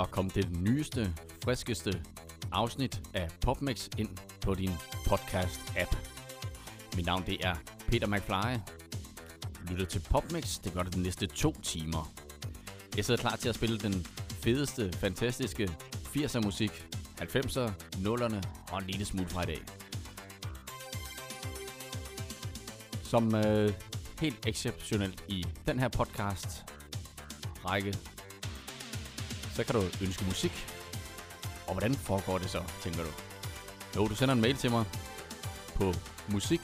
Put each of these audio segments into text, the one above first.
så kom det nyeste, friskeste afsnit af PopMix ind på din podcast-app. Mit navn det er Peter McFly. Lytter til PopMix, det gør det de næste to timer. Jeg sidder klar til at spille den fedeste, fantastiske 80'er musik, 90'er, 0'erne og en lille smule fra i dag. Som øh, helt exceptionelt i den her podcast række, så kan du ønske musik. Og hvordan foregår det så, tænker du? Jo, du sender en mail til mig på musik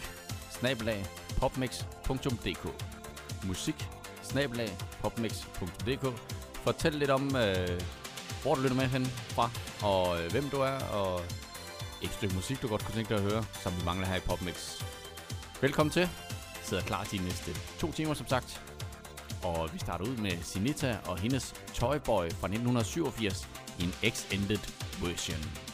popmix.dk musik popmix.dk Fortæl lidt om, øh, hvor du lytter med hen fra, og øh, hvem du er, og et stykke musik, du godt kunne tænke dig at høre, som vi mangler her i PopMix. Velkommen til. Jeg sidder klar til de næste to timer, som sagt. Og vi starter ud med Sinita og hendes Toyboy fra 1987 i en extended version.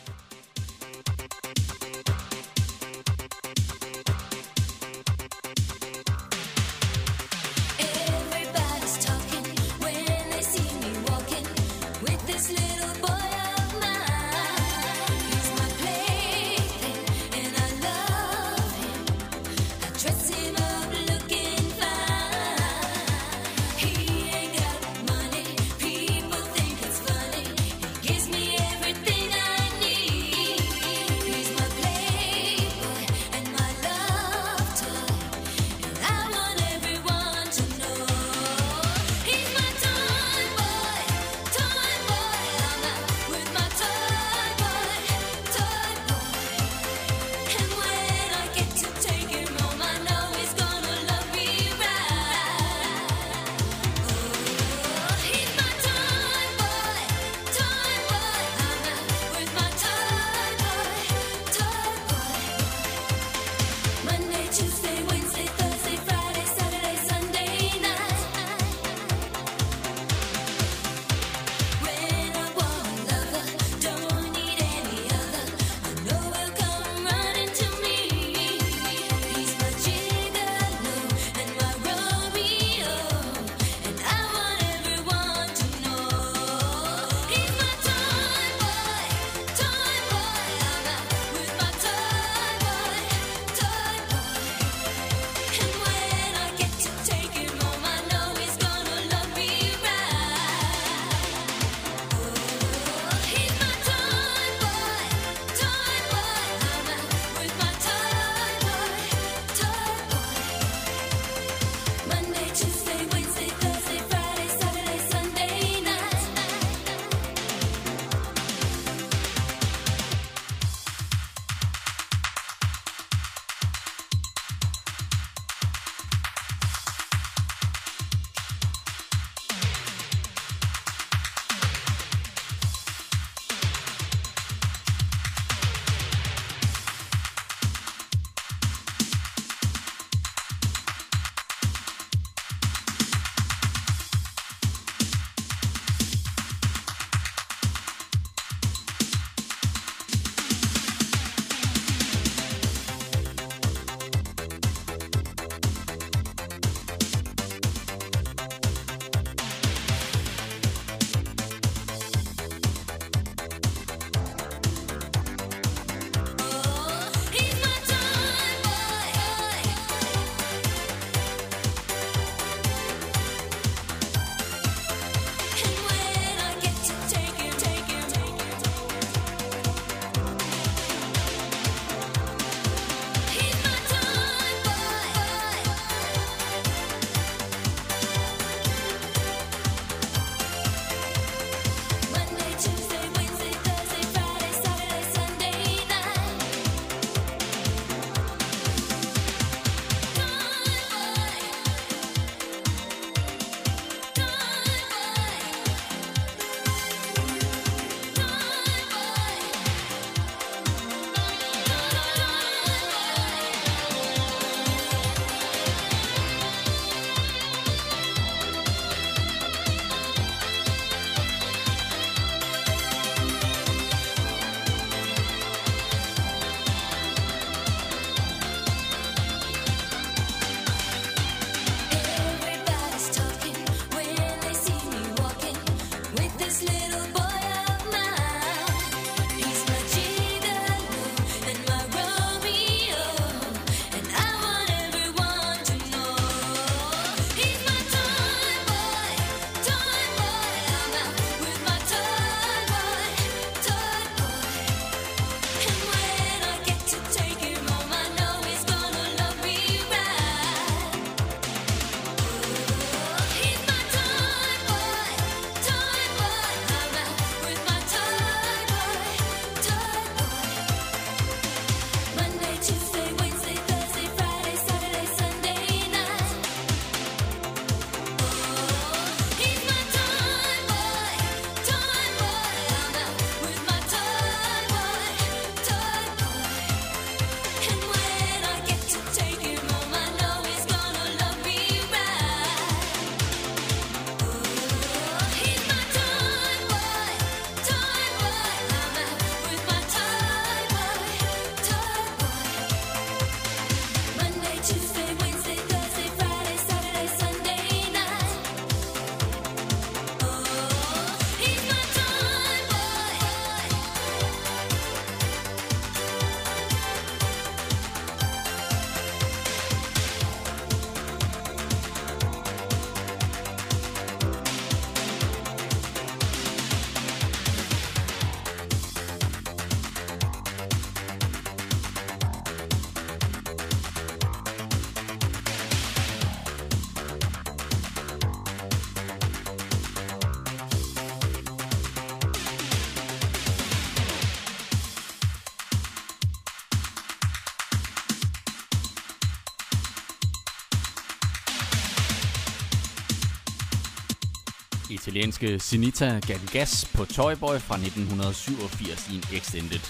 italienske Sinita gav den gas på Toyboy fra 1987 i en extended.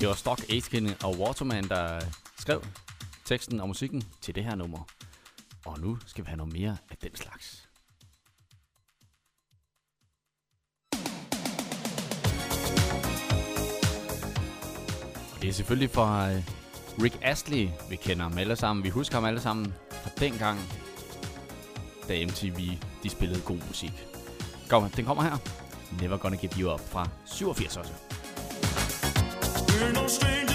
Det var Stock Aitken og Waterman, der skrev teksten og musikken til det her nummer. Og nu skal vi have noget mere af den slags. Og det er selvfølgelig fra øh, Rick Astley, vi kender ham alle sammen. Vi husker ham alle sammen fra dengang, da MTV de spillede god musik. Kom, den kommer her. Never Gonna Give You Up fra 87 også. We're no stranger.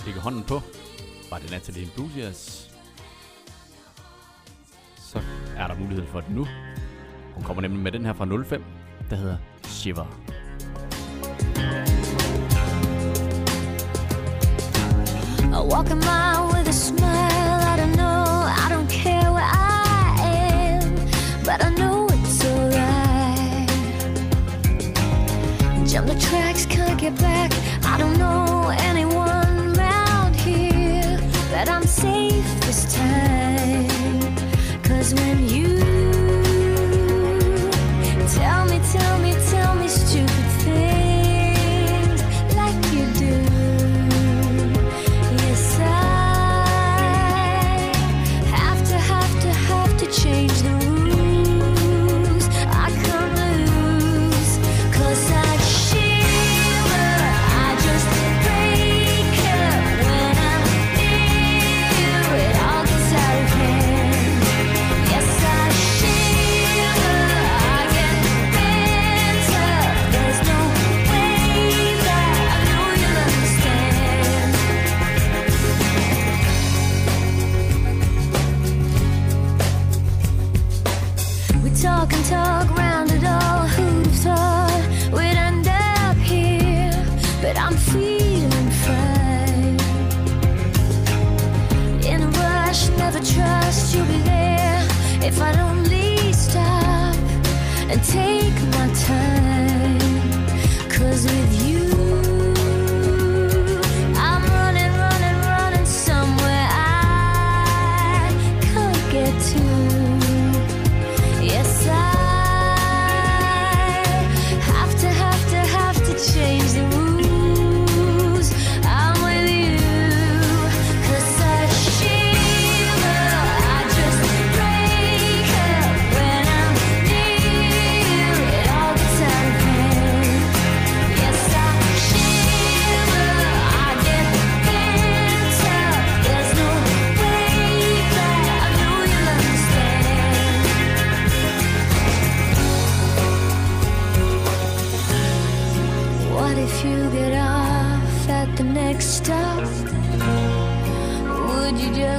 fik hånden på, var det Natalie Imbrugias. Så er der mulighed for det nu. Hun kommer nemlig med den her fra 05, der hedder Shiver. I walk a mile with a smile. I don't know, I don't care where I am, but I know it's alright. Jump the tracks, can't get back. I don't know anyone.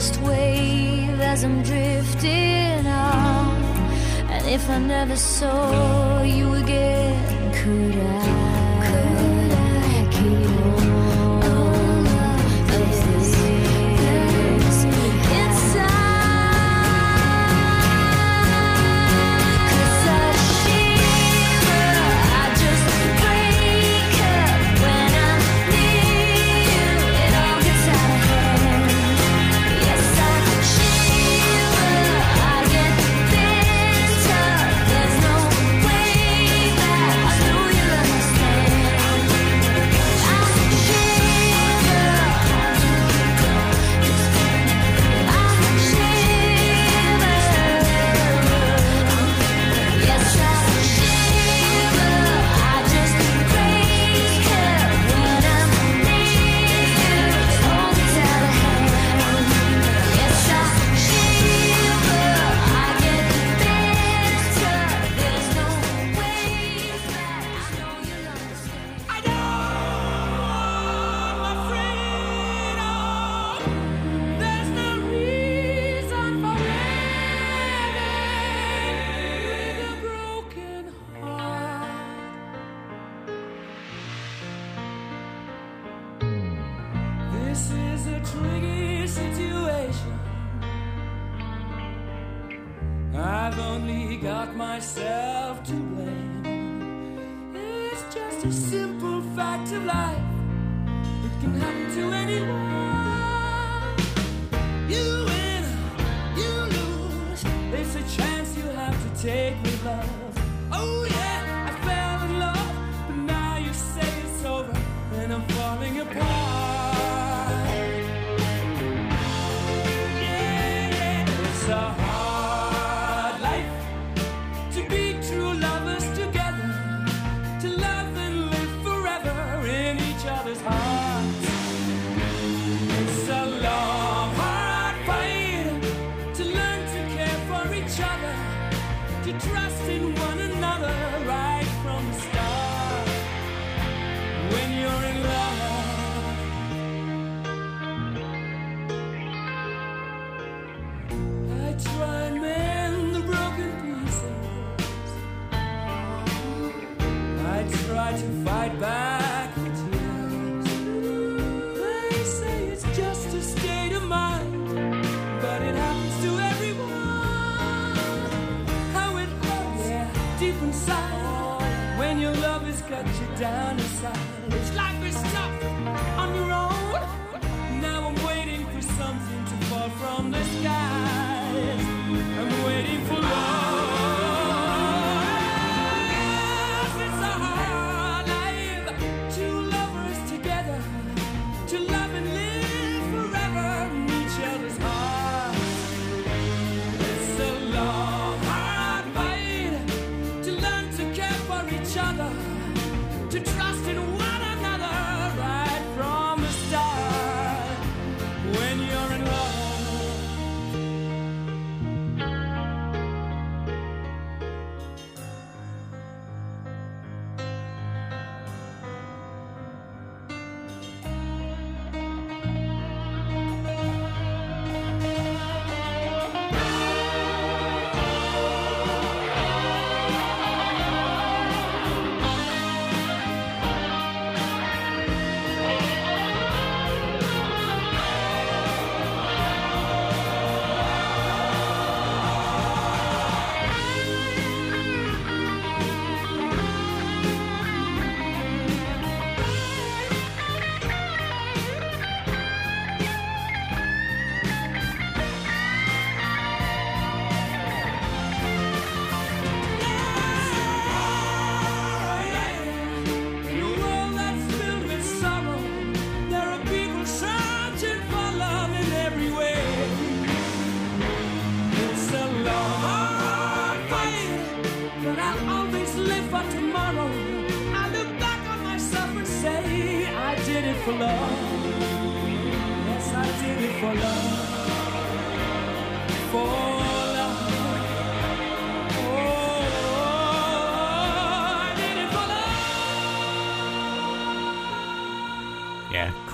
last wave as I'm drifting on. And if I never saw you again, could I, could I keep on? Cut you down inside. It's life is tough on your own. Now I'm waiting for something to fall from the skies.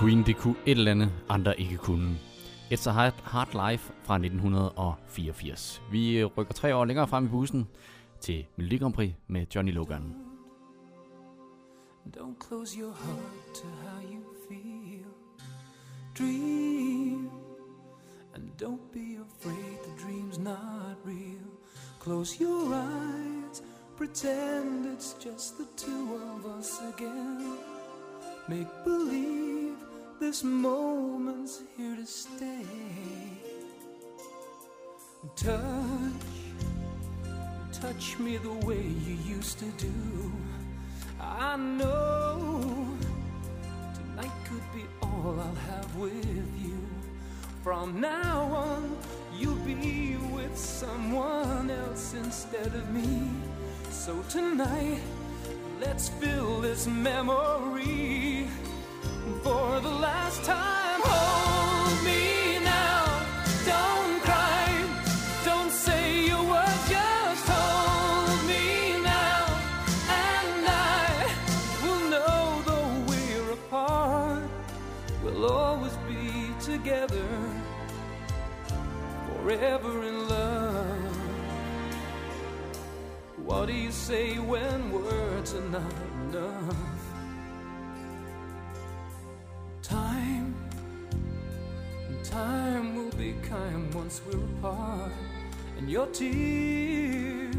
Queen, det kunne et eller andet, andre ikke kunne. It's a Hard, Hard Life fra 1984. Vi øh, rykker tre år længere frem i bussen til Melodi Grand Prix med Johnny Logan. Don't close your heart to how you feel. Dream. And don't be afraid the dream's not real. Close your eyes. Pretend it's just the two of us again. Make believe this moment's here to stay. Touch. Touch me the way you used to do. I know tonight could be all I'll have with you. From now on, you'll be with someone else instead of me. So tonight, let's fill this memory for the last time. Hold me now, don't cry, don't say your word, just hold me now, and I will know though we're apart, we'll always be together, forever in love. What do you say when words are not enough? Time will be kind once we're apart, and your tears,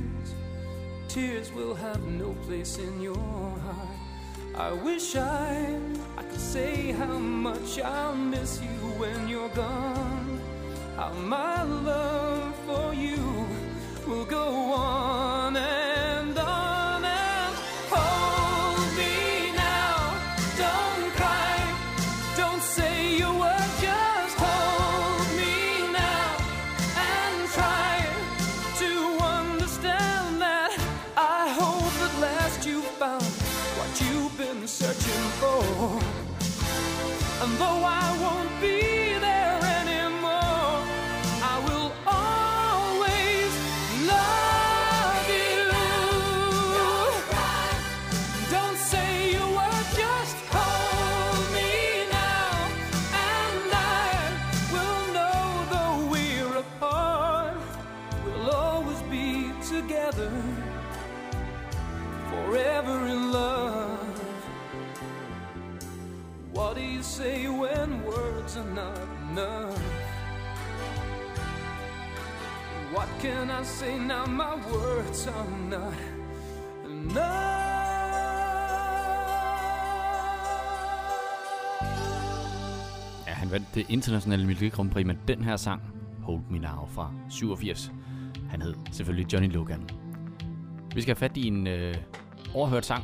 tears will have no place in your heart. I wish I, I could say how much I'll miss you when you're gone. How my love for you will go on are not enough? What can I say now? My words are not enough. Ja, han vandt det internationale Melodi Grand Prix med den her sang, Hold Me Now fra 87. Han hed selvfølgelig Johnny Logan. Vi skal have fat i en øh, overhørt sang.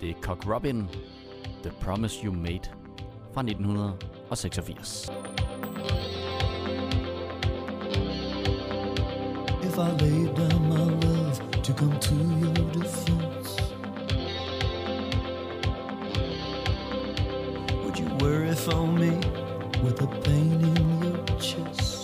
Det er Cock Robin, The Promise You Made fra 1900. 1986. If I laid down my love to come to your defense, would you worry for me with a pain in your chest?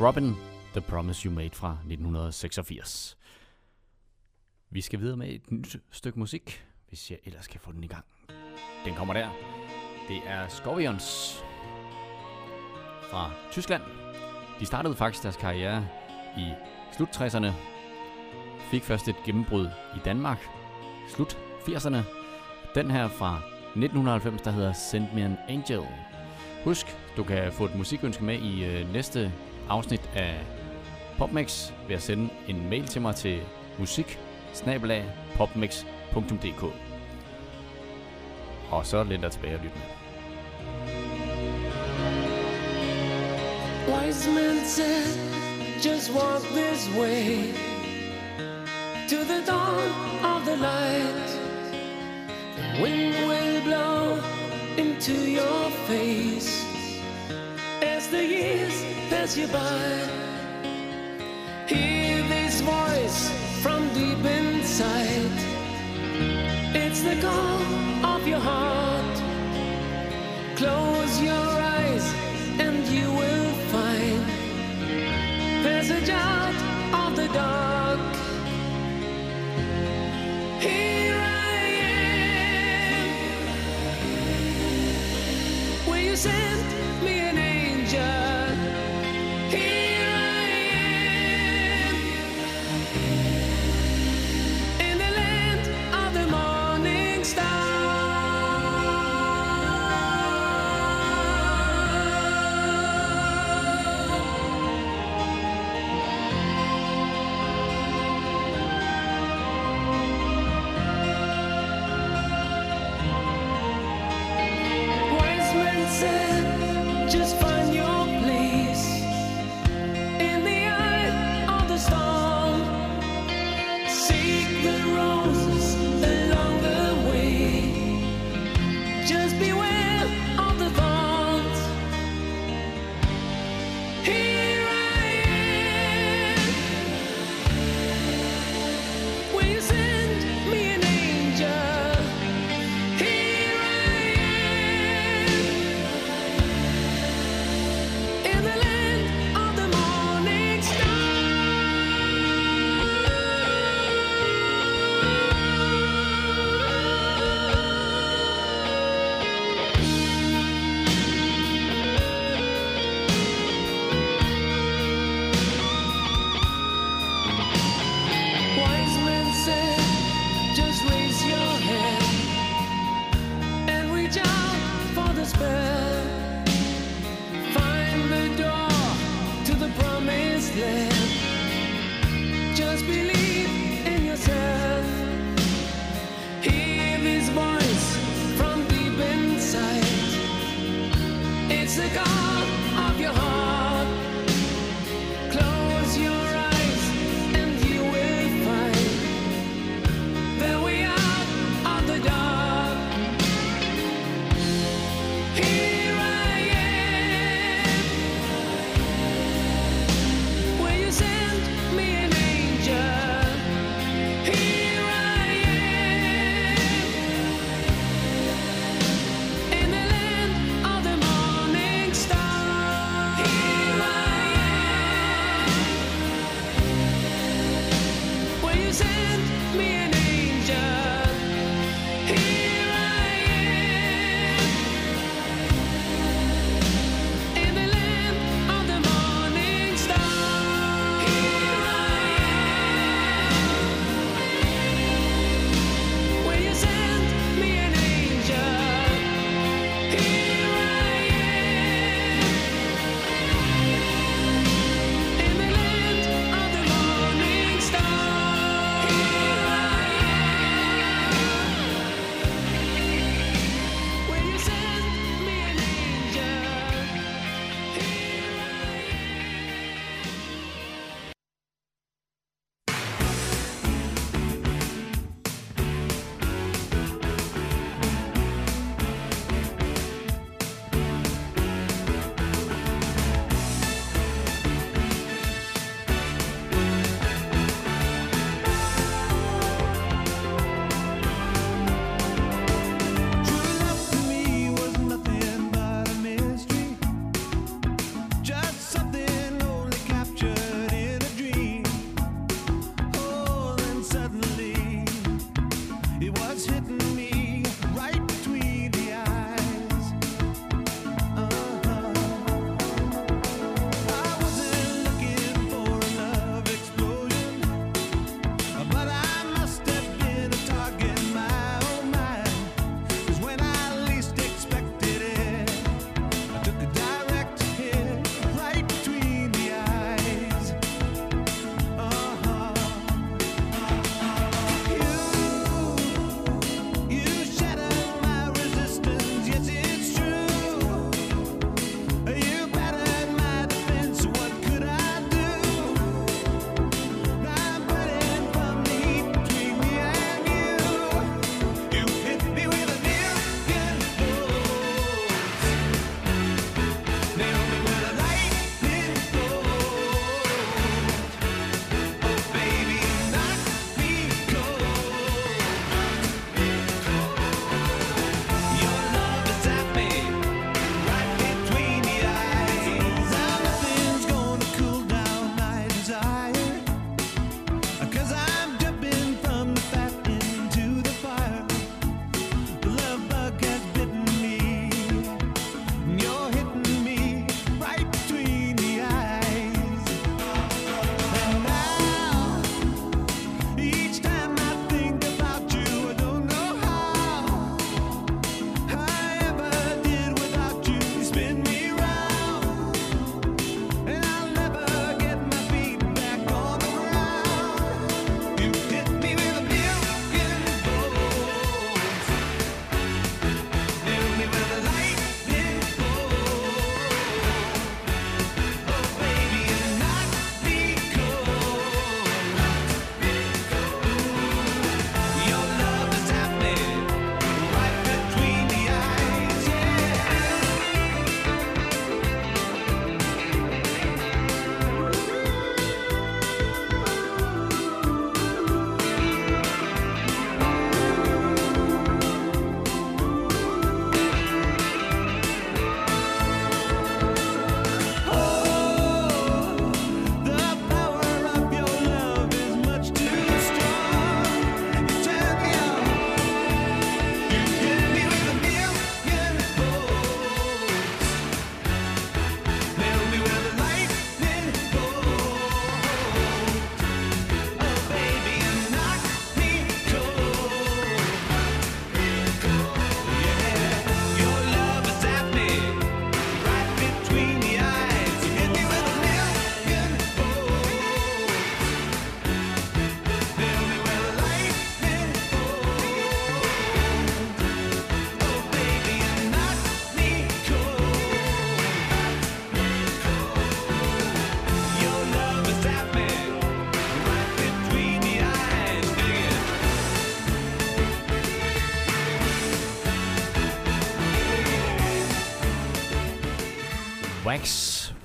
Robin, The Promise You Made fra 1986. Vi skal videre med et nyt stykke musik, hvis jeg ellers kan få den i gang. Den kommer der. Det er Scorpions fra Tyskland. De startede faktisk deres karriere i slut 60'erne. Fik først et gennembrud i Danmark. Slut 80'erne. Den her fra 1990, der hedder Send Me An Angel. Husk, du kan få et musikønske med i øh, næste afsnit af PopMix ved at sende en mail til mig til musik Og så lænder tilbage og lyt med. Wise men said, just walk this way to the dawn of the light. The wind will blow into your face. as the years pass you by. Hear this voice from deep inside. It's the call of your heart. Close your eyes and you will find passage out of the dark. Here I am. Will you send me an danger.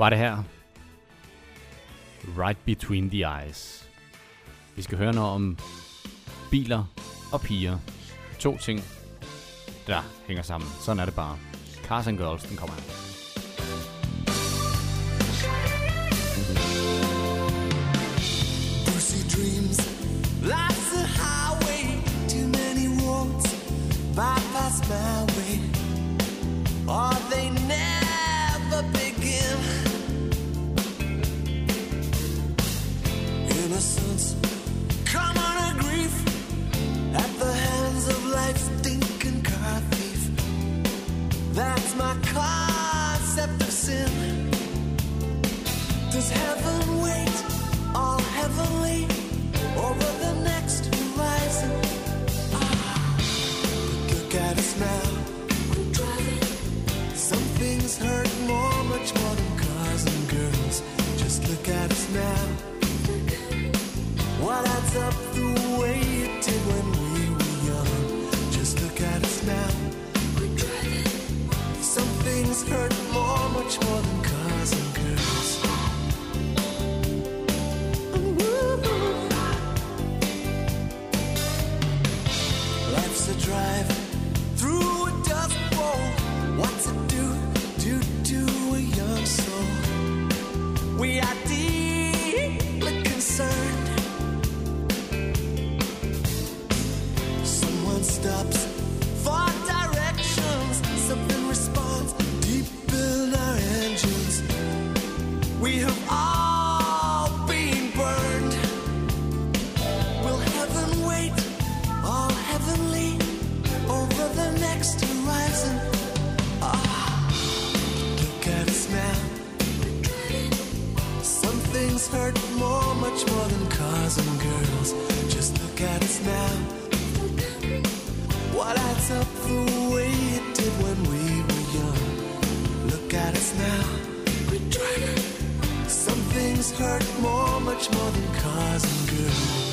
Var det her. Right Between the Eyes. Vi skal høre noget om biler og piger. To ting, der hænger sammen. Sådan er det bare. Cars and Girls, den kommer her. Dreams. Life's a highway, too many roads bypass my way. Or they never begin. Innocence, grief at the hands of life's car thief. That's my concept of sin. Does heaven wait all heavenly over the next horizon? Ah, look at us now. Some things hurt more, much more than cars and girls. Just look at us now. What adds up the way it did when we were young? Just look at us now. We're. Some things hurt more, much more than cars and girls. Life's a drive through a dust bowl. What's it do, do, do a young soul? We hurt more, much more than cars and girls. Just look at us now. What adds up the way it did when we were young? Look at us now. Some things hurt more, much more than cars and girls.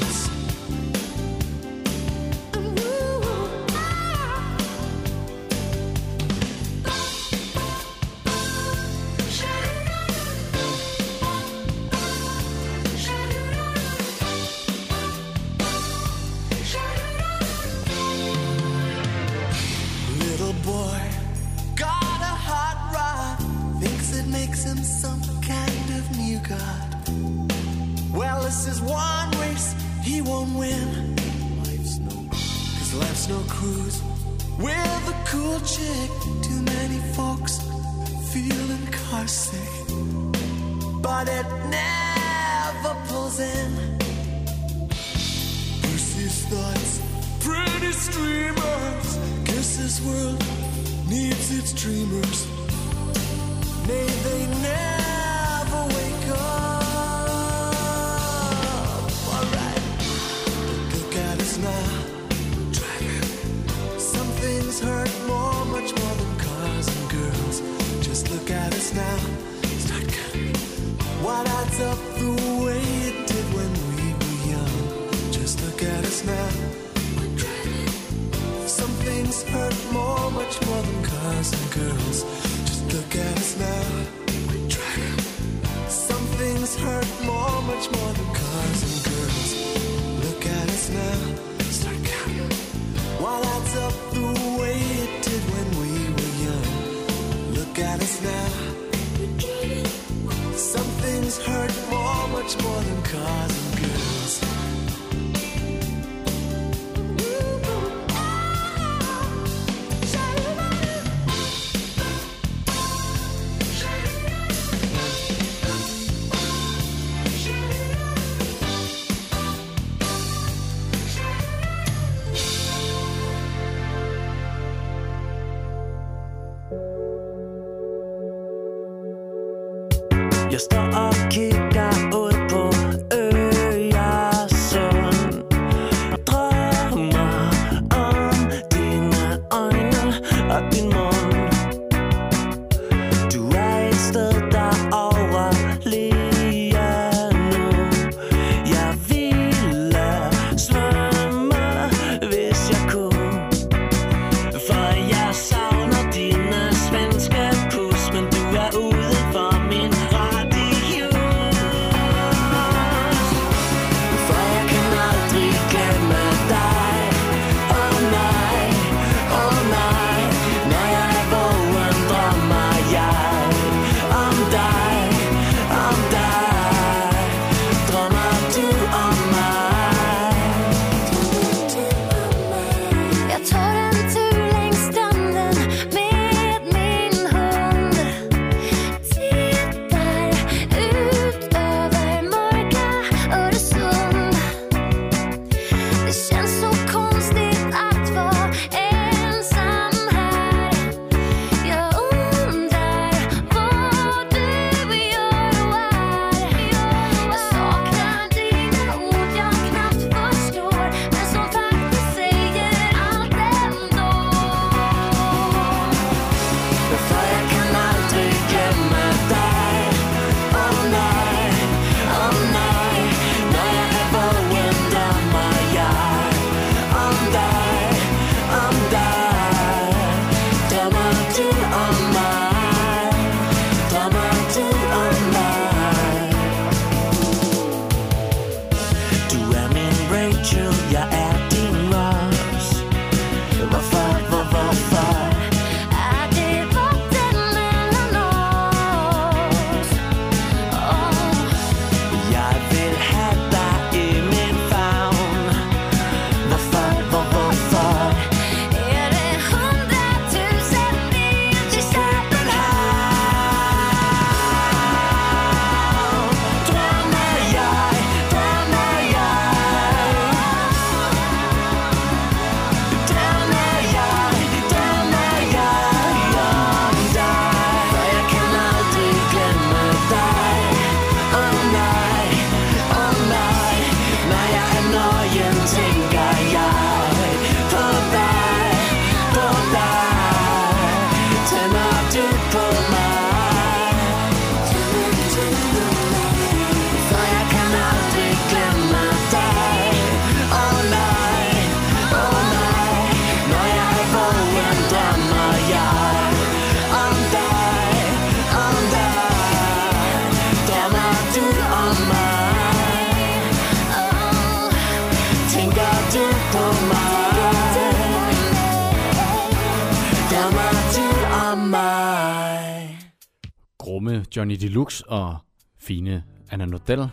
Johnny Deluxe og fine Anna Nodell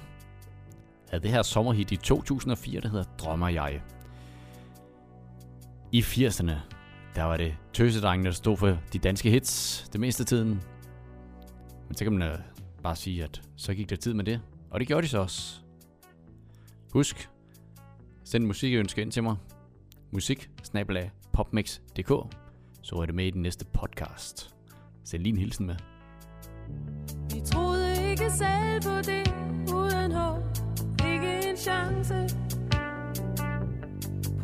havde det her sommerhit i 2004, der hedder Drømmer jeg. I 80'erne, der var det tøsedrengene, der stod for de danske hits det meste af tiden. Men så kan man øh, bare sige, at så gik der tid med det. Og det gjorde de så også. Husk, send musikønske ind til mig. Musik, popmix.dk Så er det med i den næste podcast. Send lige en hilsen med. Ikke selv på det uden håb. Ikke en chance.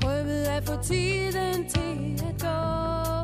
Prøvede at få tiden til at gå.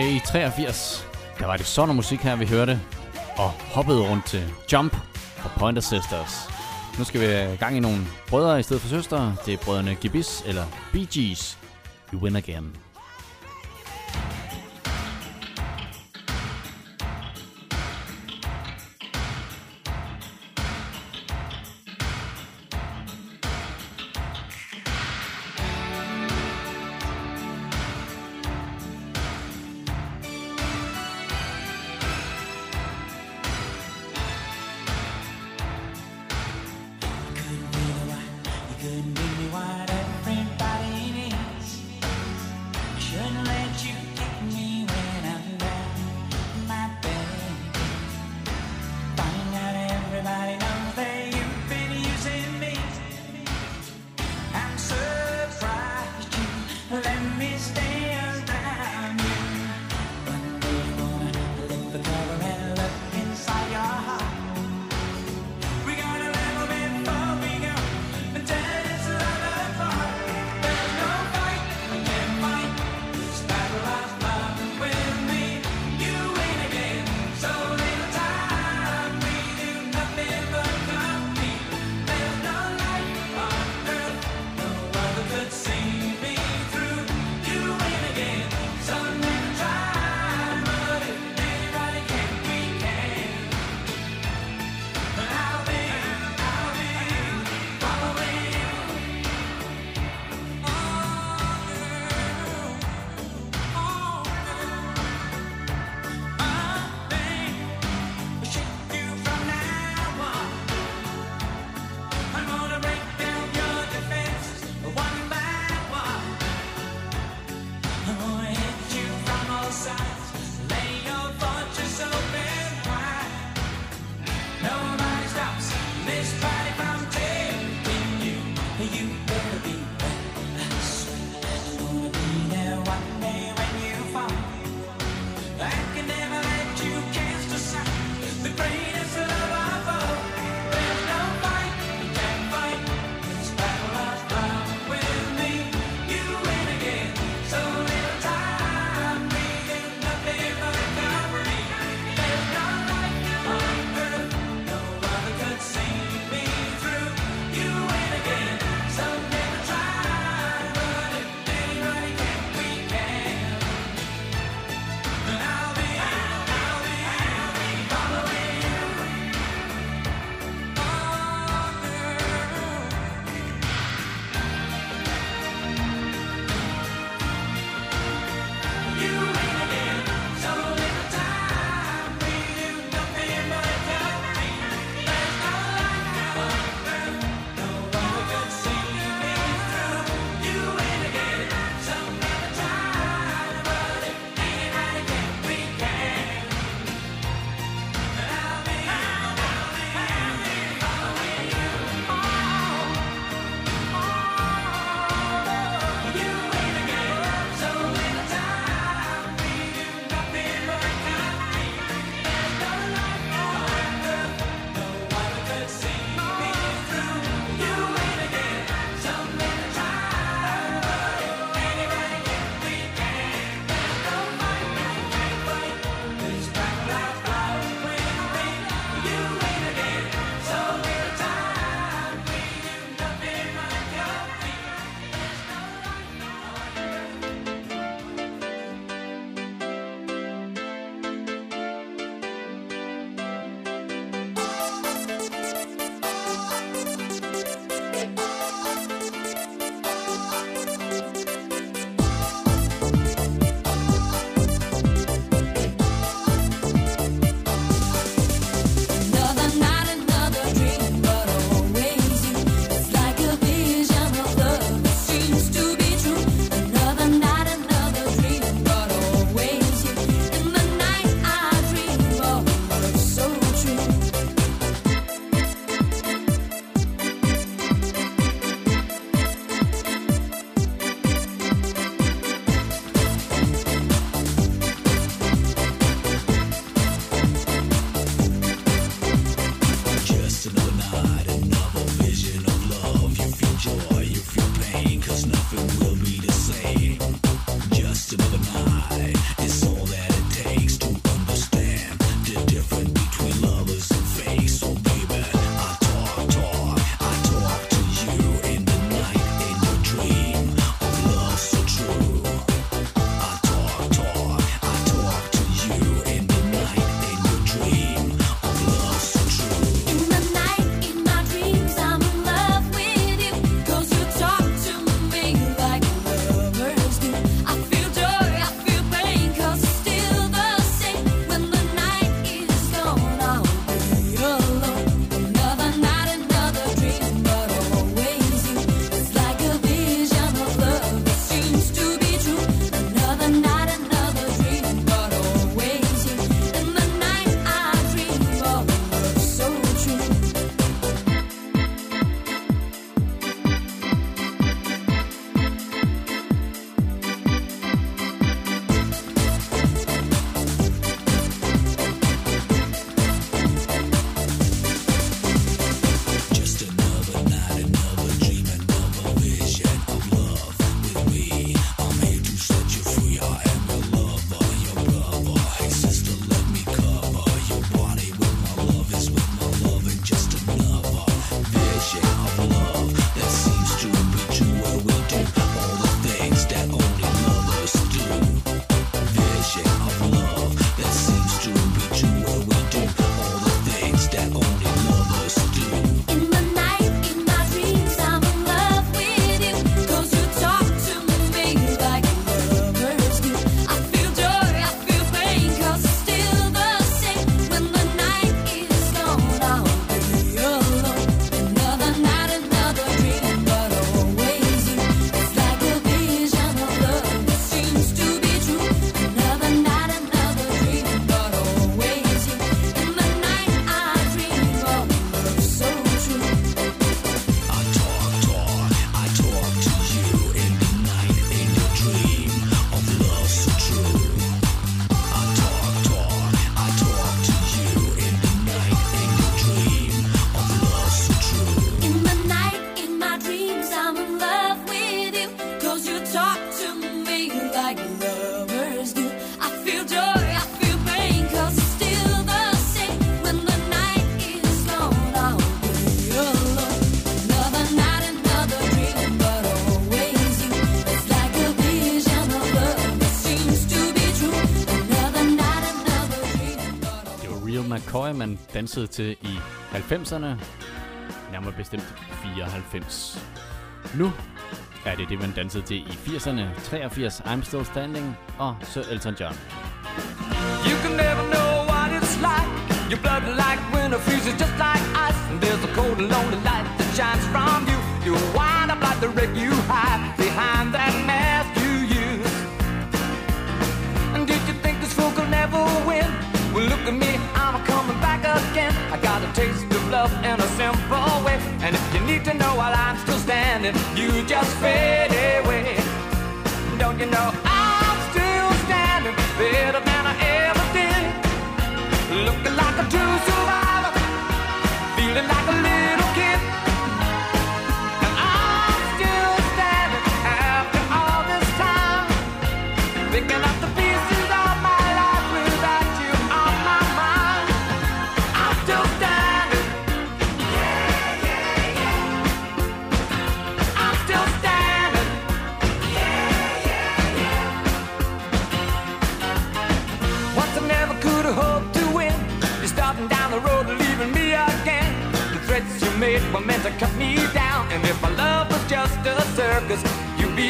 tilbage i 83. Der var det sådan musik her, vi hørte, og hoppede rundt til Jump og Pointer Sisters. Nu skal vi have gang i nogle brødre i stedet for søstre. Det er brødrene Gibis eller Bee Gees. You win again. dansede til i 90'erne, nærmere bestemt 94. Nu er det det, man dansede til i 80'erne, 83, I'm Still Standing og Sir Elton John. You can never know what it's like, your blood like and you just fade away. Don't you know?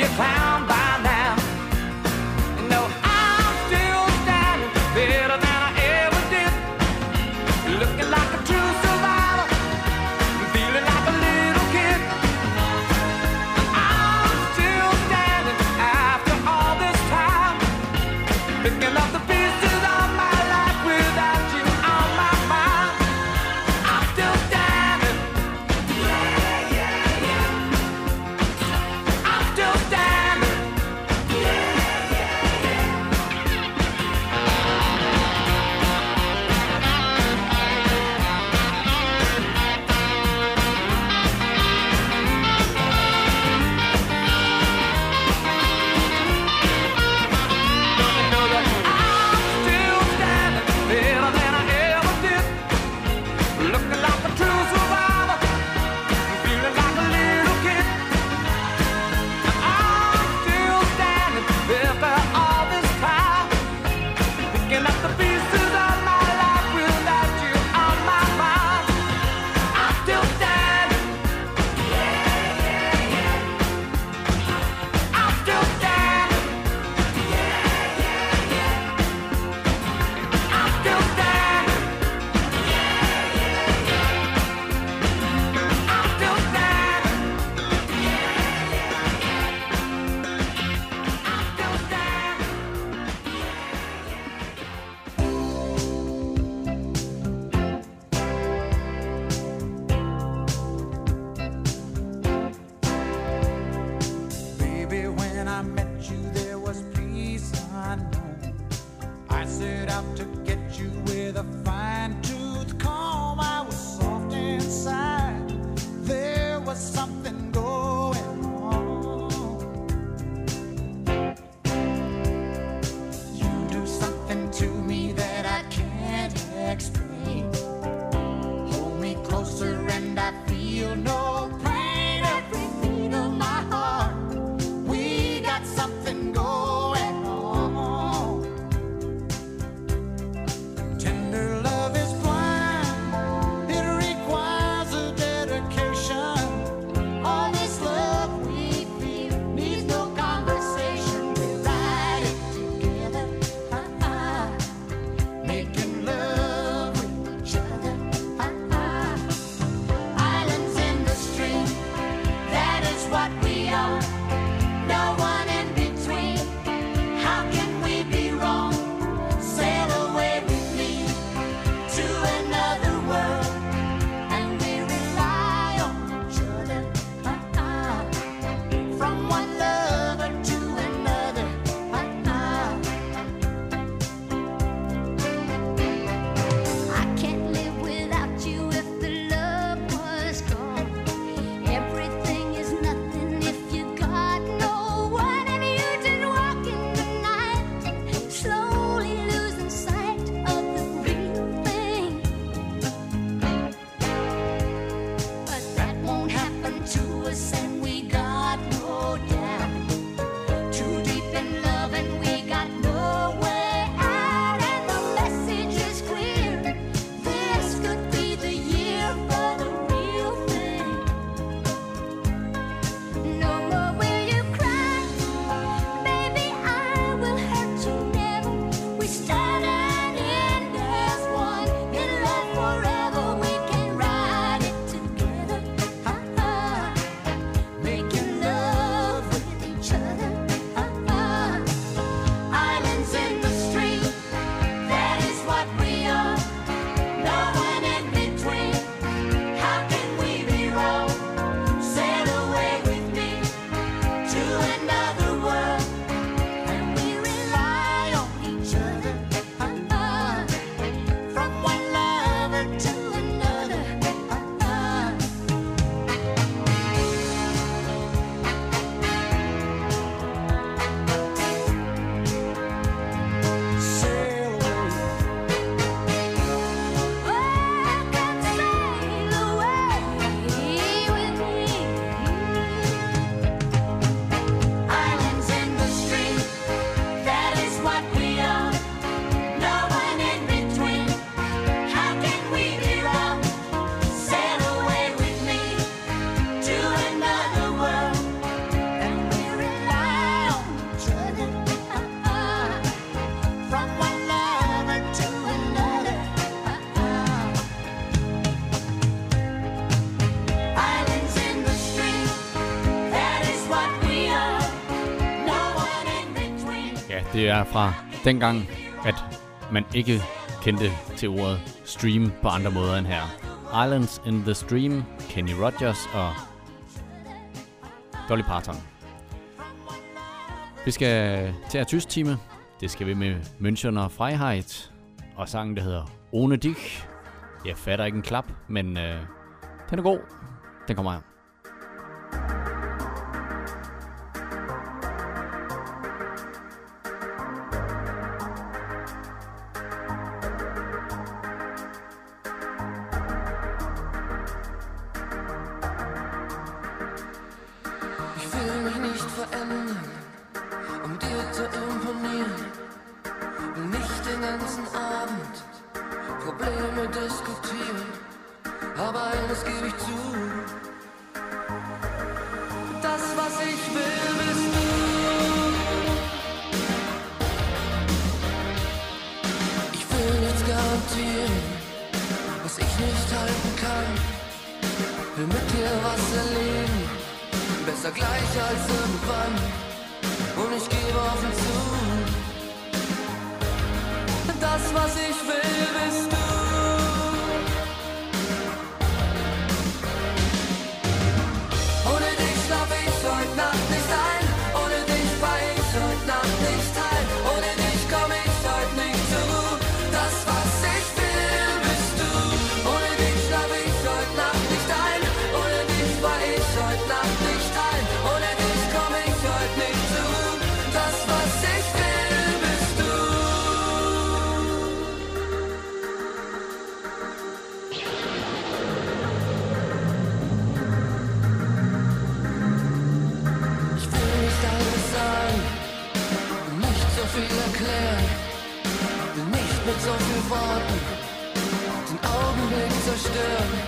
a clown. Ja, er fra dengang, at man ikke kendte til ordet stream på andre måder end her. Islands in the Stream, Kenny Rogers og Dolly Parton. Vi skal til tysk time. Det skal vi med München og Freiheit. Og sangen, der hedder Ohne dich. Jeg fatter ikke en klap, men øh, den er god. Den kommer her. Verändern, um dir zu imponieren. Will nicht den ganzen Abend Probleme diskutieren. Aber eines gebe ich zu. Das, was ich will, bist du. Ich will nichts garantieren, was ich nicht halten kann. Will mit dir was erleben. Besser gleich als. Und wasn't so Worten den Augenblick zerstören.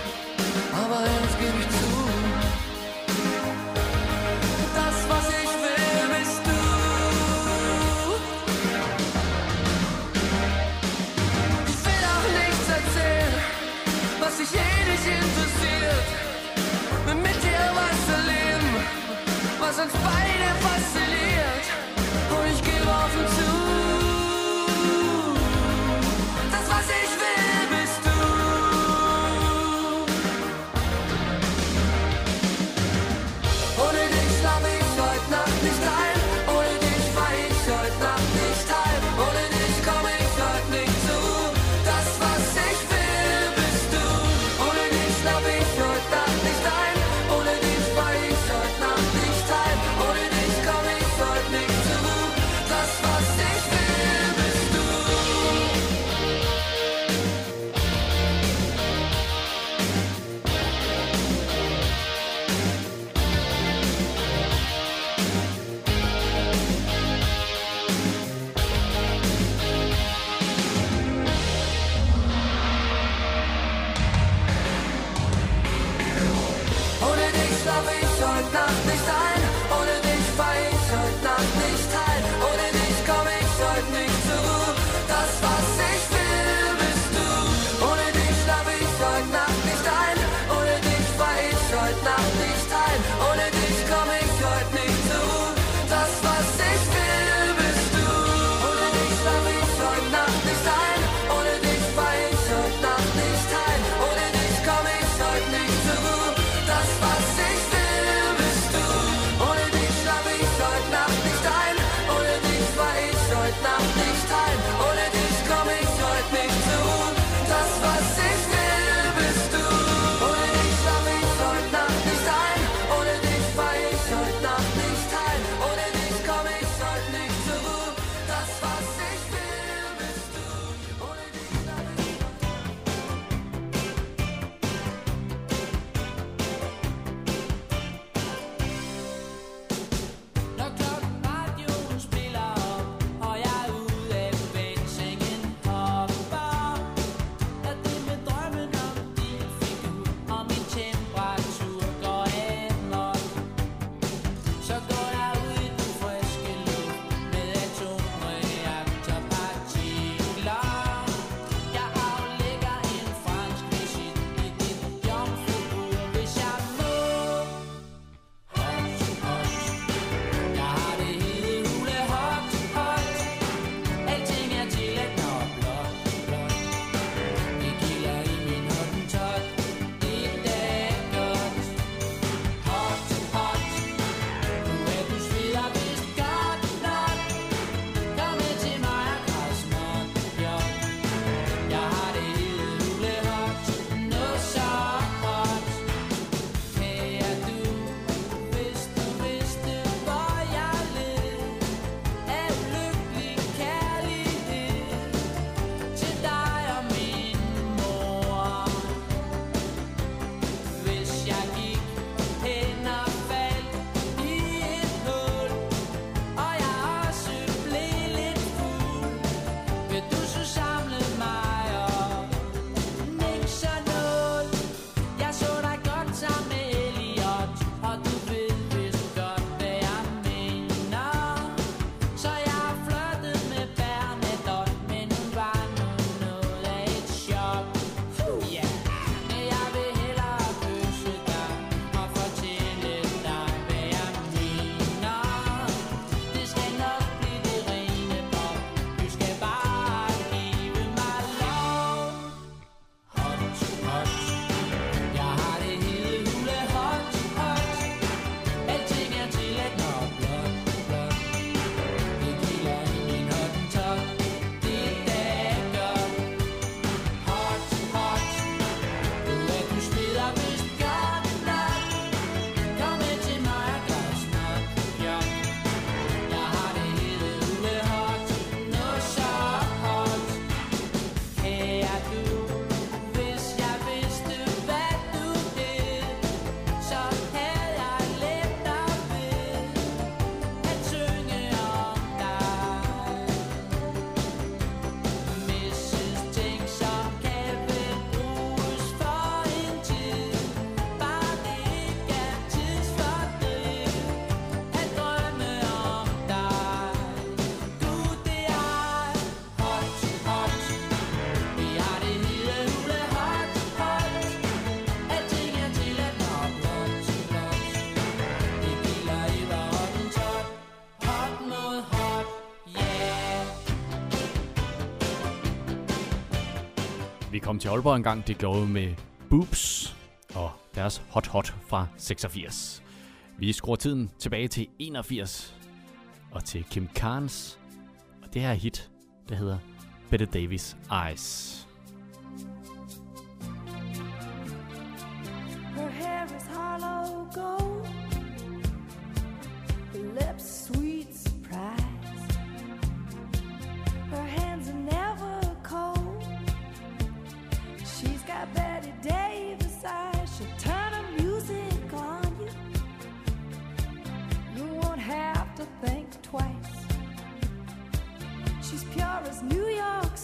kom til Aalborg engang, det gjorde med Boobs og deres Hot Hot fra 86. Vi skruer tiden tilbage til 81 og til Kim Carnes og det her hit, der hedder Bette Davis Eyes. Her hair is hollow gold, lips sweet surprise. Her hands are now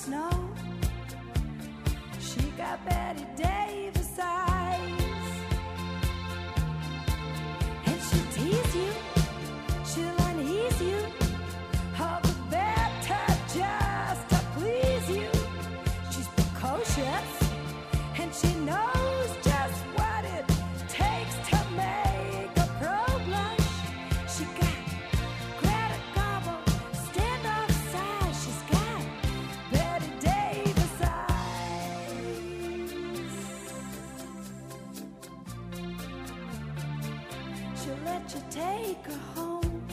snow. She got Betty Davis eyes. she'll let you take her home.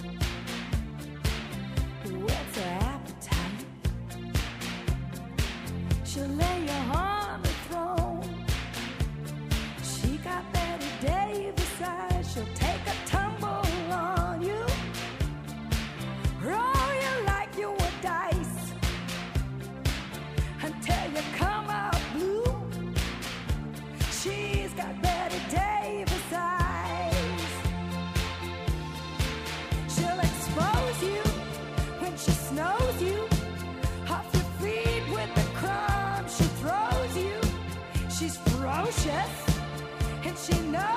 she knows.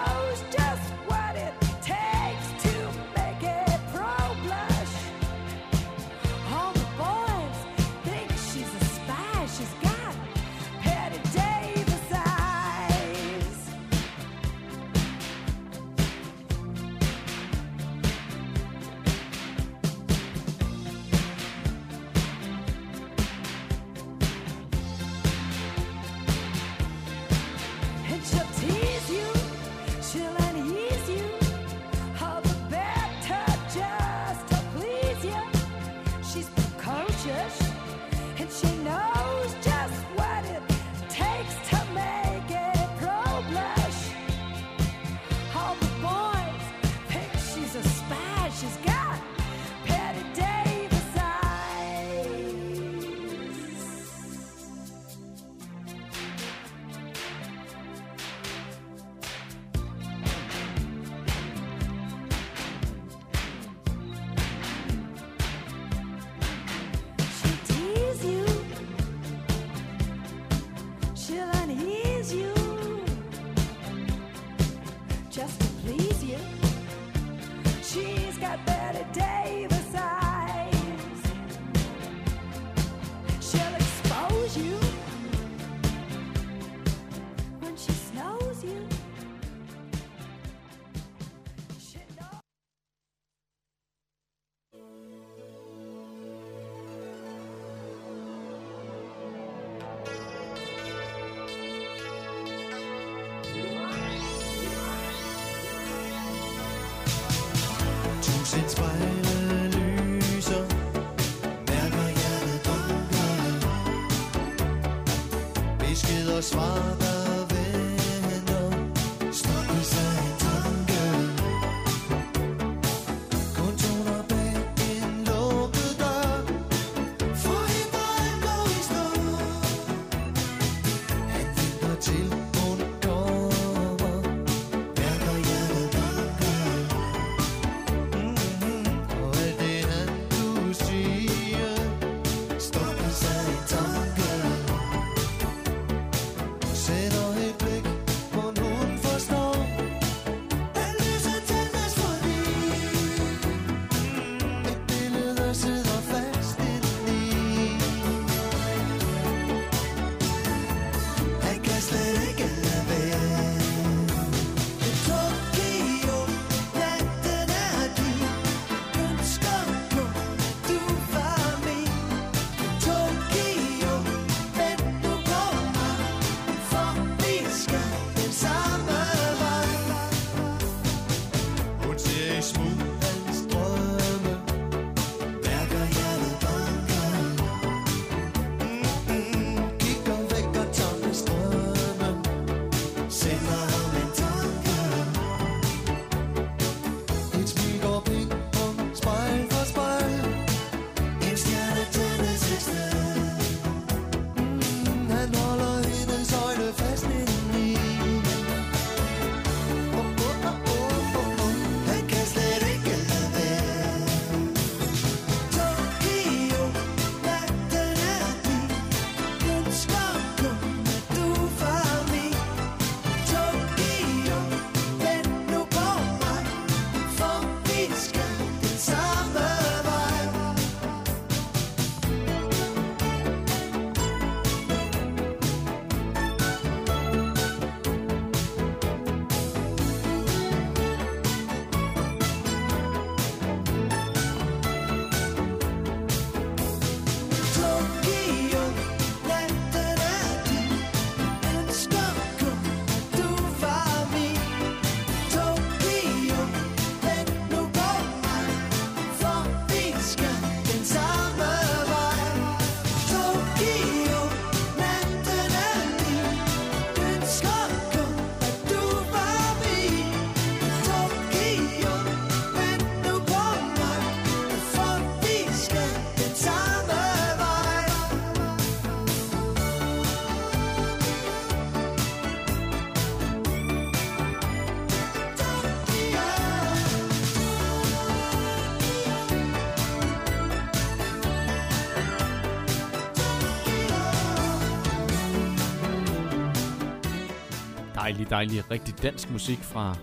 dejlig, dejlig, rigtig dansk musik fra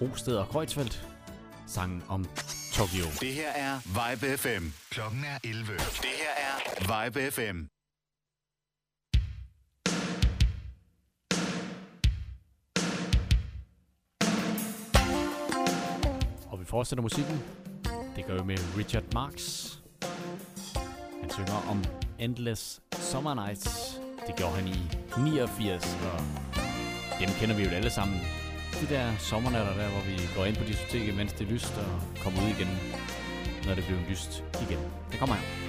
Rosted og Kreuzfeldt. Sangen om Tokyo. Det her er Vibe FM. Klokken er 11. Det her er Vibe FM. Og vi fortsætter musikken. Det gør vi med Richard Marx. Han synger om Endless Summer Nights. Det gjorde han i 89. Og dem kender vi jo alle sammen. De der sommernatter der, hvor vi går ind på diskoteket, mens det er lyst, og kommer ud igen, når det bliver lyst igen. Det kommer her.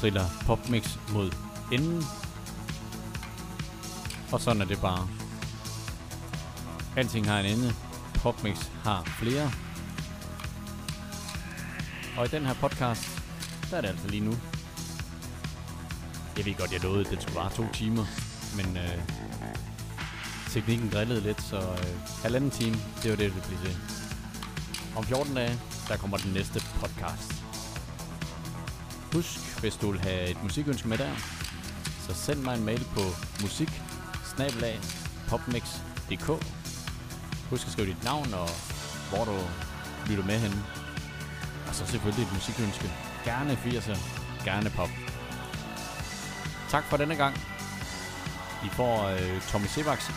Triller Popmix mod enden. Og sådan er det bare. Alting har en ende. Popmix har flere. Og i den her podcast, der er det altså lige nu. Jeg ved godt, jeg lovede, at det skulle vare to timer. Men øh, teknikken drillede lidt, så øh, halvanden time, det var det, det blev til. Om 14 dage, der kommer den næste podcast. Husk, hvis du vil have et musikønske med der, så send mig en mail på musik popmix.dk Husk at skrive dit navn og hvor du lytter med henne. Og så selvfølgelig et musikønske. Gerne 80'er, gerne pop. Tak for denne gang. I får øh, Tommy Sebaks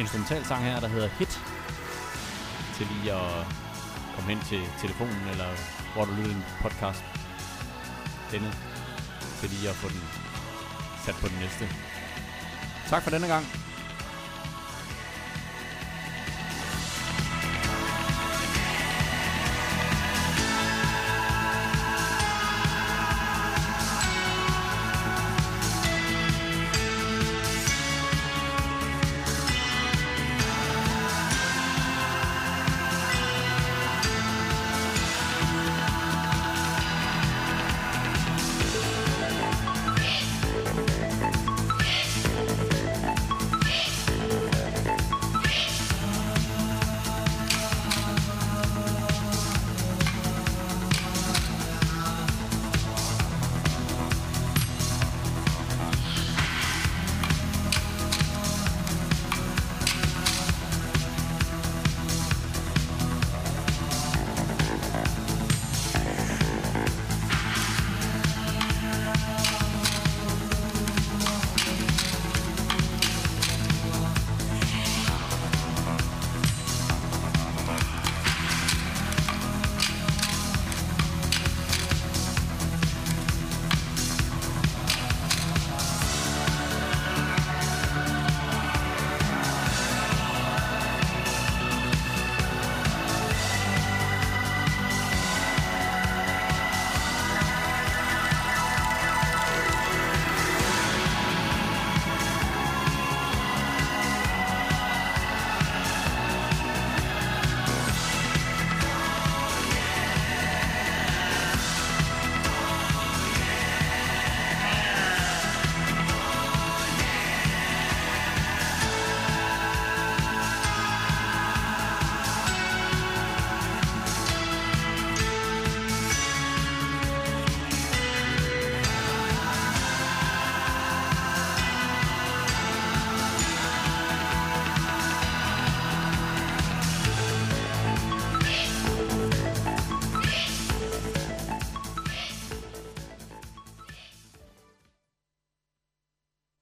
instrumentalsang her, der hedder Hit. Til lige at komme hen til telefonen, eller hvor du lytter en podcast. Denne. Til lige at få den sat på den næste. Tak for denne gang.